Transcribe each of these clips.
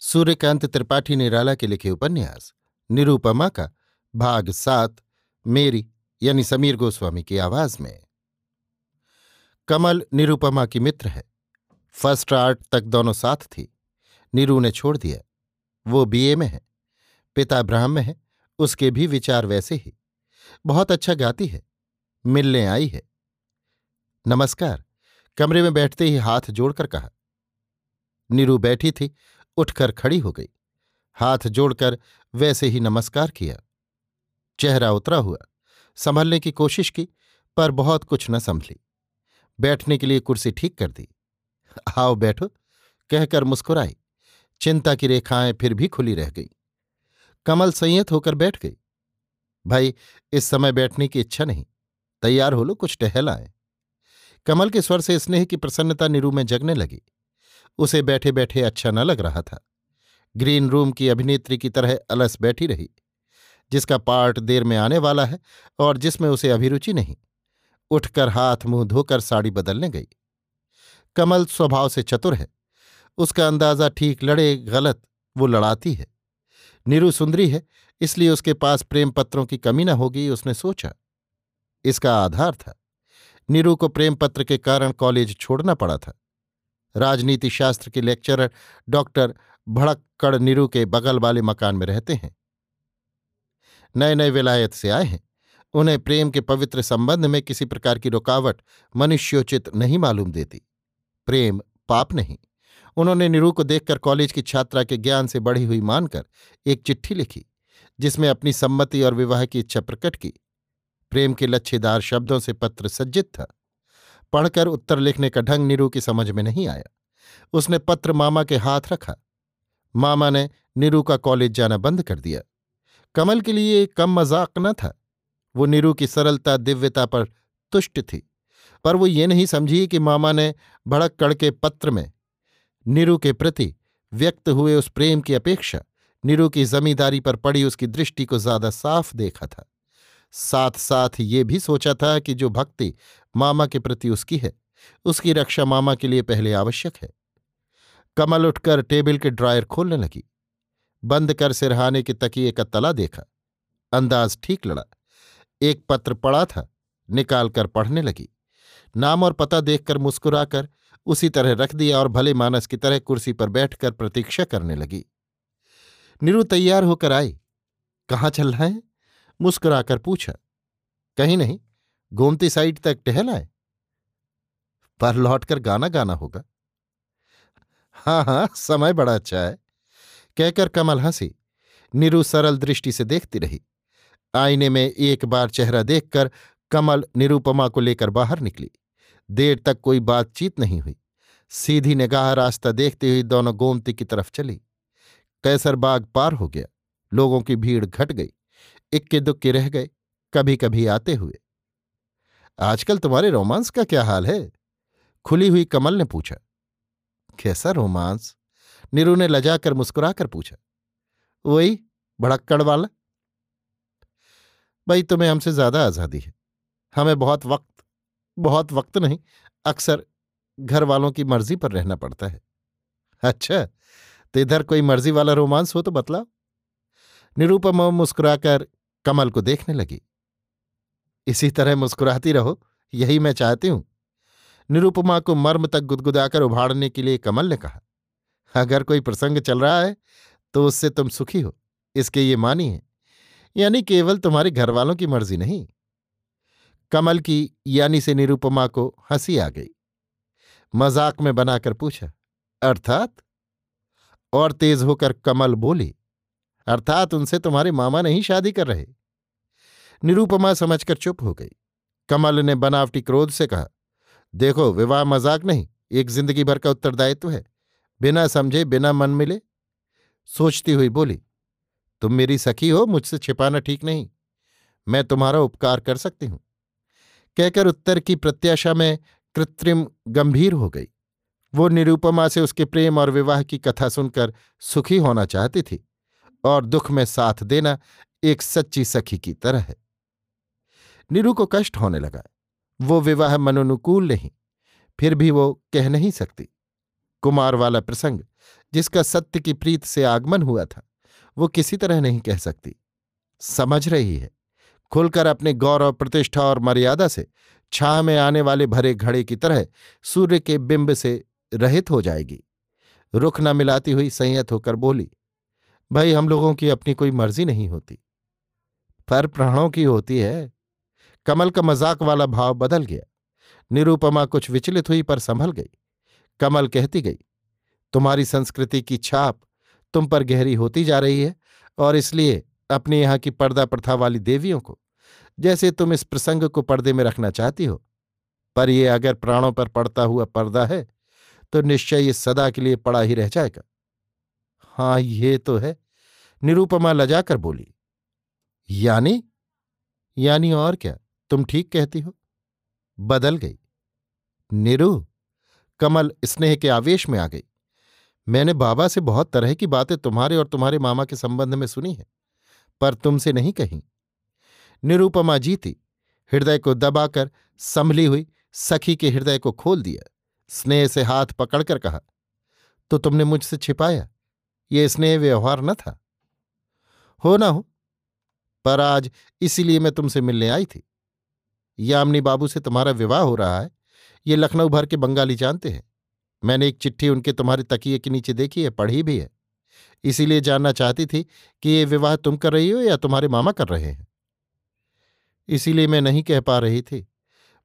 सूर्यकांत त्रिपाठी निराला के लिखे उपन्यास, निरूपमा का भाग सात, मेरी यानी समीर गोस्वामी की आवाज़ में। कमल निरूपमा की मित्र है। फ़र्स्ट आर्ट तक दोनों साथ थी। नीरू ने छोड़ दिया। वो बीए में है। पिता ब्राह्म है। उसके भी विचार वैसे ही। बहुत अच्छा गाती है। मिलने आई है। नमस्कार। कमरे में बैठते ही हाथ जोड़कर कहा। नीरू बैठी थी। उठकर खड़ी हो गई। हाथ जोड़कर वैसे ही नमस्कार किया। चेहरा उतरा हुआ, संभलने की कोशिश की, पर बहुत कुछ न संभली। बैठने के लिए कुर्सी ठीक कर दी। आओ बैठो, कहकर मुस्कुराई। चिंता की रेखाएँ फिर भी खुली रह गई। कमल संयत होकर बैठ गई। भाई, इस समय बैठने की इच्छा नहीं। तैयार हो लो, कुछ टहल आए। कमल के स्वर से स्नेह की प्रसन्नता निरू में जगने लगी। उसे बैठे बैठे अच्छा न लग रहा था। ग्रीन रूम की अभिनेत्री की तरह अलस बैठी रही, जिसका पार्ट देर में आने वाला है और जिसमें उसे अभिरुचि नहीं। उठकर हाथ मुँह धोकर साड़ी बदलने गई। कमल स्वभाव से चतुर है। उसका अंदाज़ा ठीक लड़े, गलत, वो लड़ाती है। नीरू सुंदरी है, इसलिए उसके पास प्रेम पत्रों की कमी न होगी, उसने सोचा। इसका आधार था। नीरू को प्रेम पत्र के कारण कॉलेज छोड़ना पड़ा था। राजनीति शास्त्र के लेक्चरर डॉक्टर भड़क्कड़ निरू के बगल वाले मकान में रहते हैं। नए नए विलायत से आए हैं। उन्हें प्रेम के पवित्र संबंध में किसी प्रकार की रुकावट मनुष्योचित नहीं मालूम देती। प्रेम पाप नहीं। उन्होंने निरू को देखकर कॉलेज की छात्रा के ज्ञान से बढ़ी हुई मानकर एक चिट्ठी लिखी, जिसमें अपनी सम्मति और विवाह की इच्छा प्रकट की। प्रेम के लच्छेदार शब्दों से पत्र सज्जित था। पढ़कर उत्तर लिखने का ढंग नीरू की समझ में नहीं आया। उसने पत्र मामा के हाथ रखा। मामा ने नीरू का कॉलेज जाना बंद कर दिया। कमल के लिए कम मज़ाक न था। वो नीरू की सरलता, दिव्यता पर तुष्ट थी। पर वो ये नहीं समझी कि मामा ने भड़क कड़ के पत्र में नीरू के प्रति व्यक्त हुए उस प्रेम की अपेक्षा नीरू की जमींदारी पर पड़ी उसकी दृष्टि को ज़्यादा साफ़ देखा था। साथ साथ ये भी सोचा था कि जो भक्ति मामा के प्रति उसकी है, उसकी रक्षा मामा के लिए पहले आवश्यक है। कमल उठकर टेबल के ड्रायर खोलने लगी। बंद कर सिरहाने के तकिए का तला देखा। अंदाज ठीक लड़ा। एक पत्र पड़ा था निकालकर पढ़ने लगी। नाम और पता देखकर मुस्कुराकर उसी तरह रख दिया और भले मानस की तरह कुर्सी पर बैठकर प्रतीक्षा करने लगी। निरु तैयार होकर आई। कहाँ चल रहा है? मुस्कुराकर पूछा, कहीं नहीं, गोमती साइड तक टहल आए? पर लौटकर गाना गाना होगा। हाँ हाँ समय बड़ा अच्छा है, कहकर कमल हँसी। निरु सरल दृष्टि से देखती रही। आईने में एक बार चेहरा देखकर कमल निरूपमा को लेकर बाहर निकली। देर तक कोई बातचीत नहीं हुई। सीधी निगाह रास्ता देखते हुए दोनों गोमती की तरफ़ चली। कैसर बाग पार हो गया। लोगों की भीड़ घट गई। इक्के दुक्के रह गए कभी कभी आते हुए। आजकल तुम्हारे रोमांस का क्या हाल है? खुली हुई कमल ने पूछा। कैसा रोमांस? नीरू ने लजाकर मुस्कुराकर पूछा। वही भड़क्कड़ वाला। भाई, तुम्हें हमसे ज़्यादा आज़ादी है। हमें बहुत वक्त बहुत वक्त नहीं, अक्सर घर वालों की मर्ज़ी पर रहना पड़ता है। अच्छा तो इधर कोई मर्ज़ी वाला रोमांस हो तो बतलाओ। निरूपमा मुस्कुराकर कमल को देखने लगी। इसी तरह मुस्कुराती रहो, यही मैं चाहती हूँ। निरुपमा को मर्म तक गुदगुदाकर उभाड़ने के लिए कमल ने कहा, अगर कोई प्रसंग चल रहा है तो उससे तुम सुखी हो, इसके ये मानी है। यानी केवल तुम्हारे घर वालों की मर्ज़ी नहीं। कमल की यानी से निरुपमा को हँसी आ गई। मज़ाक में बनाकर पूछा, अर्थात? और तेज होकर कमल बोली, अर्थात उनसे तुम्हारे मामा नहीं शादी कर रहे। निरूपमा समझकर चुप हो गई। कमल ने बनावटी क्रोध से कहा, देखो, विवाह मज़ाक नहीं, एक ज़िंदगी भर का उत्तरदायित्व है। बिना समझे, बिना मन मिले। सोचती हुई बोली, तुम मेरी सखी हो, मुझसे छिपाना ठीक नहीं। मैं तुम्हारा उपकार कर सकती हूँ। कहकर उत्तर की प्रत्याशा में कृत्रिम गंभीर हो गई। वो निरूपमा से उसके प्रेम और विवाह की कथा सुनकर सुखी होना चाहती थी और दुख में साथ देना एक सच्ची सखी की तरह है। नीरू को कष्ट होने लगा। वो विवाह मनोनुकूल नहीं, फिर भी वो कह नहीं सकती। कुमार वाला प्रसंग, जिसका सत्य की प्रीत से आगमन हुआ था, वो किसी तरह नहीं कह सकती। समझ रही है। खुलकर अपने गौरव, प्रतिष्ठा और मर्यादा से छाह में आने वाले भरे घड़े की तरह सूर्य के बिंब से रहित हो जाएगी। रुख न मिलाती हुई संयत होकर बोली, भाई, हम लोगों की अपनी कोई मर्ज़ी नहीं होती। पर प्राणों की होती है। कमल का मज़ाक वाला भाव बदल गया। निरूपमा कुछ विचलित हुई पर संभल गई। कमल कहती गई, तुम्हारी संस्कृति की छाप तुम पर गहरी होती जा रही है और इसलिए अपने यहाँ की पर्दा प्रथा वाली देवियों को, जैसे तुम इस प्रसंग को पर्दे में रखना चाहती हो, पर यह अगर प्राणों पर पड़ता हुआ पर्दा है तो निश्चय ये सदा के लिए पड़ा ही रह जाएगा। हाँ ये तो है, निरूपमा लजाकर बोली। यानी? यानी और क्या? तुम ठीक कहती हो। बदल गई। निरु, कमल स्नेह के आवेश में आ गई। मैंने बाबा से बहुत तरह की बातें तुम्हारे और तुम्हारे मामा के संबंध में सुनी है, पर तुमसे नहीं कही। निरूपमा जीती, हृदय को दबाकर संभली हुई सखी के हृदय को खोल दिया। स्नेह से हाथ पकड़कर कहा तो तुमने मुझसे छिपाया? ये स्नेह व्यवहार न था? हो ना हो, पर आज इसीलिए मैं तुमसे मिलने आई थी। यामिनी बाबू से तुम्हारा विवाह हो रहा है? ये लखनऊ भर के बंगाली जानते हैं। मैंने एक चिट्ठी उनके तुम्हारे तकिए के नीचे देखी है, पढ़ी भी है। इसीलिए जानना चाहती थी कि ये विवाह तुम कर रही हो या तुम्हारे मामा कर रहे हैं। इसीलिए मैं नहीं कह पा रही थी।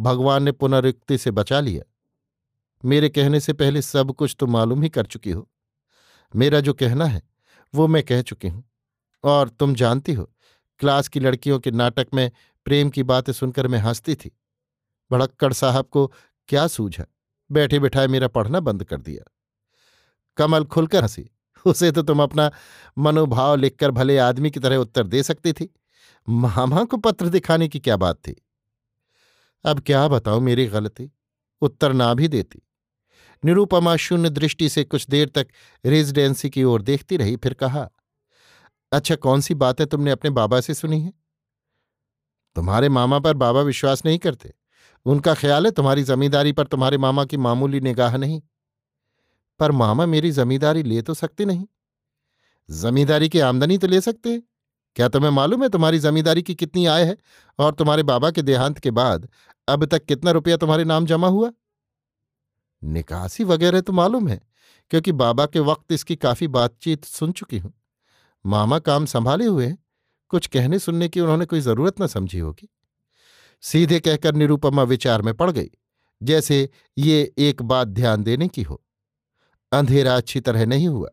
भगवान ने पुनरुक्ति से बचा लिया। मेरे कहने से पहले सब कुछ तो मालूम ही कर चुकी हो। मेरा जो कहना है, वो मैं कह चुकी हूँ। और तुम जानती हो, क्लास की लड़कियों के नाटक में प्रेम की बातें सुनकर मैं हंसती थी। भड़क्कड़ साहब को क्या सूझा बैठे बिठाए मेरा पढ़ना बंद कर दिया। कमल खुलकर हँसी। उसे तो तुम अपना मनोभाव लिखकर भले आदमी की तरह उत्तर दे सकती थी। मामा को पत्र दिखाने की क्या बात थी? अब क्या बताओ मेरी गलती? उत्तर ना भी देती। निरूपमा शून्य दृष्टि से कुछ देर तक रेजिडेंसी की ओर देखती रही, फिर कहा अच्छा कौन सी बातें तुमने अपने बाबा से सुनी है? तुम्हारे मामा पर बाबा विश्वास नहीं करते। उनका ख्याल है तुम्हारी जमींदारी पर तुम्हारे मामा की मामूली निगाह नहीं। पर मामा मेरी जमींदारी ले तो सकते नहीं। जमींदारी की आमदनी तो ले सकते हैं। क्या तुम्हें मालूम है तुम्हारी जमींदारी की कितनी आय है और तुम्हारे बाबा के देहांत के बाद अब तक कितना रुपया तुम्हारे नाम जमा हुआ? निकासी वगैरह तो मालूम है, क्योंकि बाबा के वक्त इसकी काफ़ी बातचीत सुन चुकी हूँ। मामा काम संभाले हुए हैं। कुछ कहने सुनने की उन्होंने कोई ज़रूरत न समझी होगी। सीधे कहकर निरूपमा विचार में पड़ गई, जैसे ये एक बात ध्यान देने की हो। अंधेरा अच्छी तरह नहीं हुआ।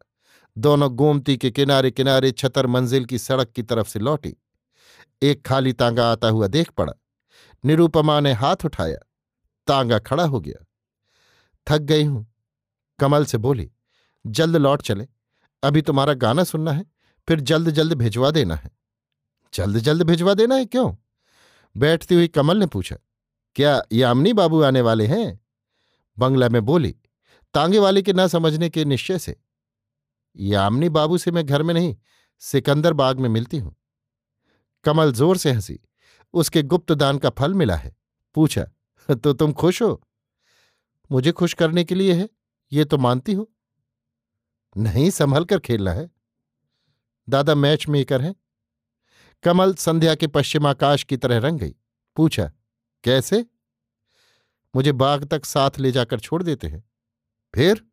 दोनों गोमती के किनारे किनारे छतर मंजिल की सड़क की तरफ़ से लौटी। एक खाली तांगा आता हुआ देख पड़ा। निरूपमा ने हाथ उठाया। तांगा खड़ा हो गया। थक गई हूँ। कमल से बोली, जल्द लौट चले। अभी तुम्हारा गाना सुनना है, फिर जल्द जल्द भिजवा देना है। जल्द जल्द भिजवा देना है क्यों? बैठती हुई कमल ने पूछा, क्या यामिनी बाबू आने वाले हैं? बंगला में बोली, तांगे वाले के न समझने के निश्चय से। यामिनी बाबू से मैं घर में नहीं, सिकंदर बाग में मिलती हूँ। कमल ज़ोर से हँसी, उसके गुप्त दान का फल मिला है। पूछा तो तुम खुश हो? मुझे खुश करने के लिए है, ये तो मानती हो। नहीं संभल कर खेलना है। दादा मैच मेकर है कमल संध्या के पश्चिमाकाश की तरह रंग गई। पूछा, कैसे? मुझे बाग तक साथ ले जाकर छोड़ देते हैं। फिर?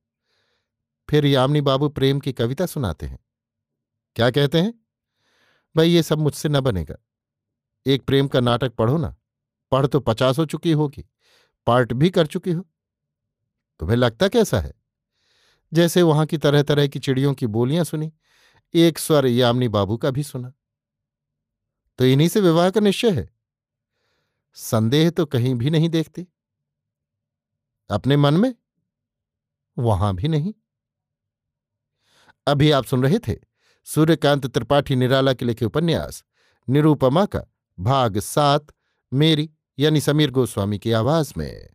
फिर यामिनी बाबू प्रेम की कविता सुनाते हैं। क्या कहते हैं? भाई, ये सब मुझसे न बनेगा। एक प्रेम का नाटक पढ़ो ना। पढ़ तो पचास हो चुकी होगी। पार्ट भी कर चुकी हो। तुम्हें लगता कैसा है? जैसे वहाँ की तरह तरह की चिड़ियों की बोलियाँ सुनी, एक स्वर यामिनी बाबू का भी सुना। तो इन्हीं से विवाह का निश्चय है। संदेह तो कहीं भी नहीं देखते। अपने मन में? वहाँ भी नहीं। अभी आप सुन रहे थे सूर्यकांत त्रिपाठी निराला के लिखे उपन्यास, निरूपमा का भाग सात, मेरी यानी समीर गोस्वामी की आवाज़ में।